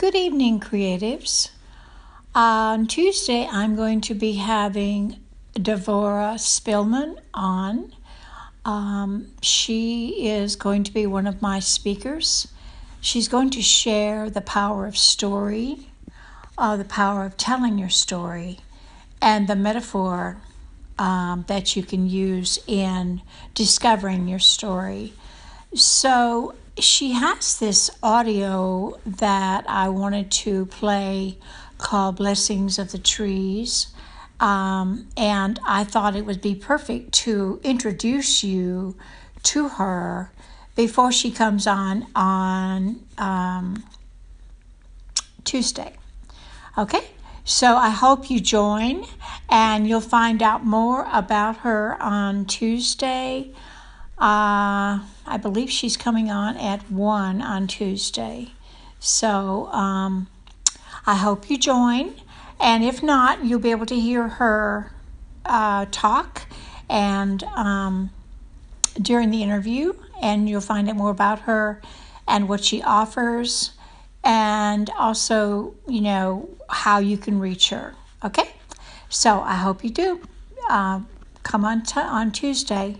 Good evening, creatives. On Tuesday, I'm going to be having Devorah Spilman on. Um, she is going to be one of my speakers. She's going to share the power of story, uh, the power of telling your story, and the metaphor um, that you can use in discovering your story. So, she has this audio that I wanted to play called Blessings of the Trees. Um, and I thought it would be perfect to introduce you to her before she comes on on um, Tuesday. Okay, so I hope you join, and you'll find out more about her on Tuesday. Uh, I believe she's coming on at 1 on Tuesday. So um, I hope you join. And if not, you'll be able to hear her uh, talk and um, during the interview, and you'll find out more about her and what she offers, and also, you know, how you can reach her. Okay? So I hope you do. Uh, come on, t- on Tuesday.